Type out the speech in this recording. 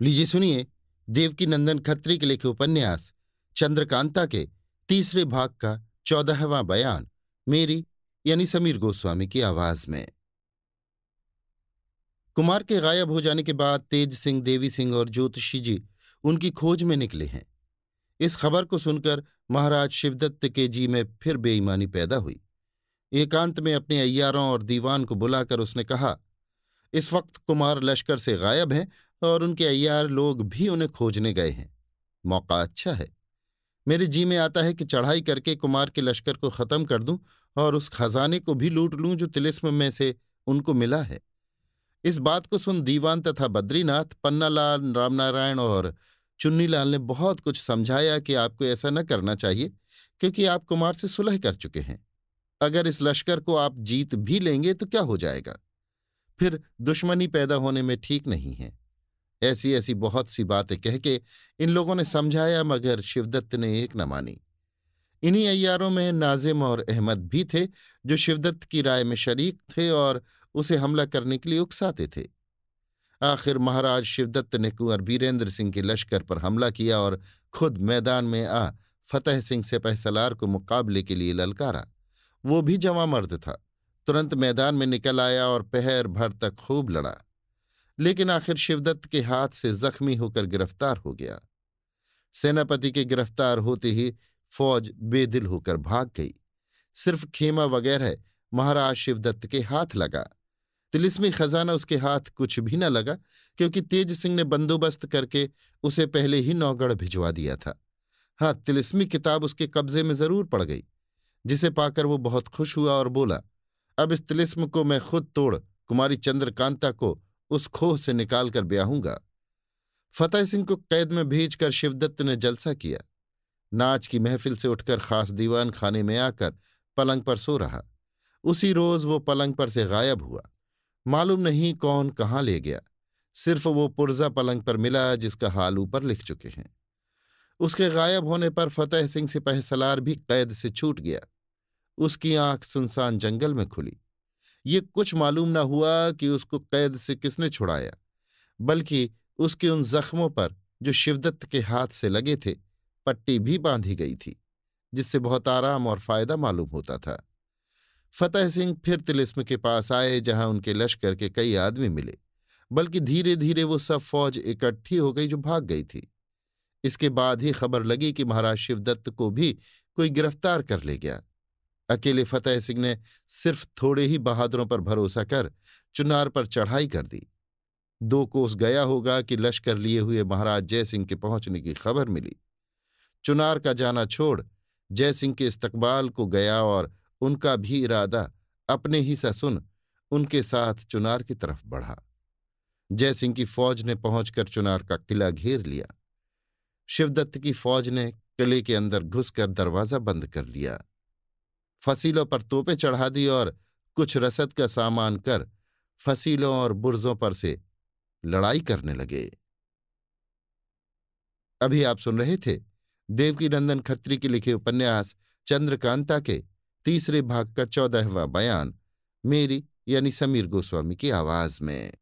लीजिए, सुनिए देवकी नंदन खत्री के लिखे उपन्यास, चंद्रकांता के तीसरे भाग का चौदहवां बयान, मेरी, यानी समीर गोस्वामी की आवाज़ में। कुमार के गायब हो जाने के बाद तेज सिंह, देवी सिंह और ज्योतिषी जी उनकी खोज में निकले हैं। इस खबर को सुनकर महाराज शिवदत्त के जी में फिर बेईमानी पैदा हुई। एकांत में अपने अय्यारों और दीवान को बुलाकर उसने कहा, इस वक्त कुमार लश्कर से गायब हैं और उनके अय्यार लोग भी उन्हें खोजने गए हैं। मौका अच्छा है। मेरे जी में आता है कि चढ़ाई करके कुमार के लश्कर को खत्म कर दूँ और उस खजाने को भी लूट लूँ जो तिलिस्म में से उनको मिला है। इस बात को सुन दीवान तथा बद्रीनाथ, पन्नालाल, रामनारायण और चुन्नीलाल ने बहुत कुछ समझाया कि आपको ऐसा न करना चाहिए, क्योंकि आप कुमार से सुलह कर चुके हैं। अगर इस लश्कर को आप जीत भी लेंगे तो क्या हो जाएगा? फिर दुश्मनी पैदा होने में ठीक नहीं है। ऐसी ऐसी बहुत सी बातें कह के इन लोगों ने समझाया, मगर शिवदत्त ने एक न मानी। इन्हीं अयारों में नाजिम और अहमद भी थे, जो शिवदत्त की राय में शरीक थे और उसे हमला करने के लिए उकसाते थे। आखिर महाराज शिवदत्त ने कुंवर बीरेंद्र सिंह के लश्कर पर हमला किया और खुद मैदान में आ फतेह सिंह से पैसलार को मुकाबले के लिए ललकारा। वो भी जवा मर्द था। तुरंत मैदान में निकल आया और पहर भर तक खूब लड़ा। लेकिन आखिर शिवदत्त के हाथ से जख्मी होकर गिरफ़्तार हो गया। सेनापति के गिरफ़्तार होते ही फौज बेदिल होकर भाग गई। सिर्फ़ खेमा वगैरह महाराज शिवदत्त के हाथ लगा। तिलिस्मी खजाना उसके हाथ कुछ भी न लगा, क्योंकि तेज सिंह ने बंदोबस्त करके उसे पहले ही नौगढ़ भिजवा दिया था। हाँ तिलिस्मी किताब उसके कब्जे में ज़रूर पड़ गई, जिसे पाकर वो बहुत खुश हुआ और बोला, अब इस तिलिस्म को मैं खुद तोड़, कुमारी चंद्रकांता को उस खोह से निकालकर ब्याहूँगा। फतेह सिंह को कैद में भेजकर शिवदत्त ने जलसा किया। नाच की महफिल से उठकर खास दीवान खाने में आकर पलंग पर सो रहा। उसी रोज वो पलंग पर से गायब हुआ। मालूम नहीं कौन कहाँ ले गया। सिर्फ़ वो पुर्जा पलंग पर मिला जिसका हाल ऊपर लिख चुके हैं। उसके गायब होने पर फतेह सिंह सिपाही सलार भी कैद से छूट गया। उसकी आँख सुनसान जंगल में खुली। ये कुछ मालूम न हुआ कि उसको कैद से किसने छुड़ाया, बल्कि उसके उन जख्मों पर जो शिवदत्त के हाथ से लगे थे, पट्टी भी बांधी गई थी, जिससे बहुत आराम और फ़ायदा मालूम होता था। फतेह सिंह फिर तिलिस्म के पास आए, जहाँ उनके लश्कर के कई आदमी मिले, बल्कि धीरे धीरे वो सब फौज इकट्ठी हो गई जो भाग गई थी। इसके बाद ही खबर लगी कि महाराज शिवदत्त को भी कोई गिरफ़्तार कर ले गया। अकेले फतेह सिंह ने सिर्फ़ थोड़े ही बहादुरों पर भरोसा कर चुनार पर चढ़ाई कर दी। दो कोस गया होगा कि लश्कर लिए हुए महाराज जयसिंह के पहुँचने की खबर मिली। चुनार का जाना छोड़ जयसिंह के इस्तकबाल को गया और उनका भी इरादा अपने ही सा सुन उनके साथ चुनार की तरफ़ बढ़ा। जयसिंह की फौज ने पहुंचकर चुनार का किला घेर लिया। शिवदत्त की फौज ने किले के अंदर घुसकर दरवाज़ा बंद कर लिया। फसीलों पर तोपे चढ़ा दी और कुछ रसद का सामान कर फसीलों और बुर्जों पर से लड़ाई करने लगे। अभी आप सुन रहे थे देवकी नंदन खत्री के लिखे उपन्यास चंद्रकांता के तीसरे भाग का चौदहवा बयान, मेरी यानी समीर गोस्वामी की आवाज़ में।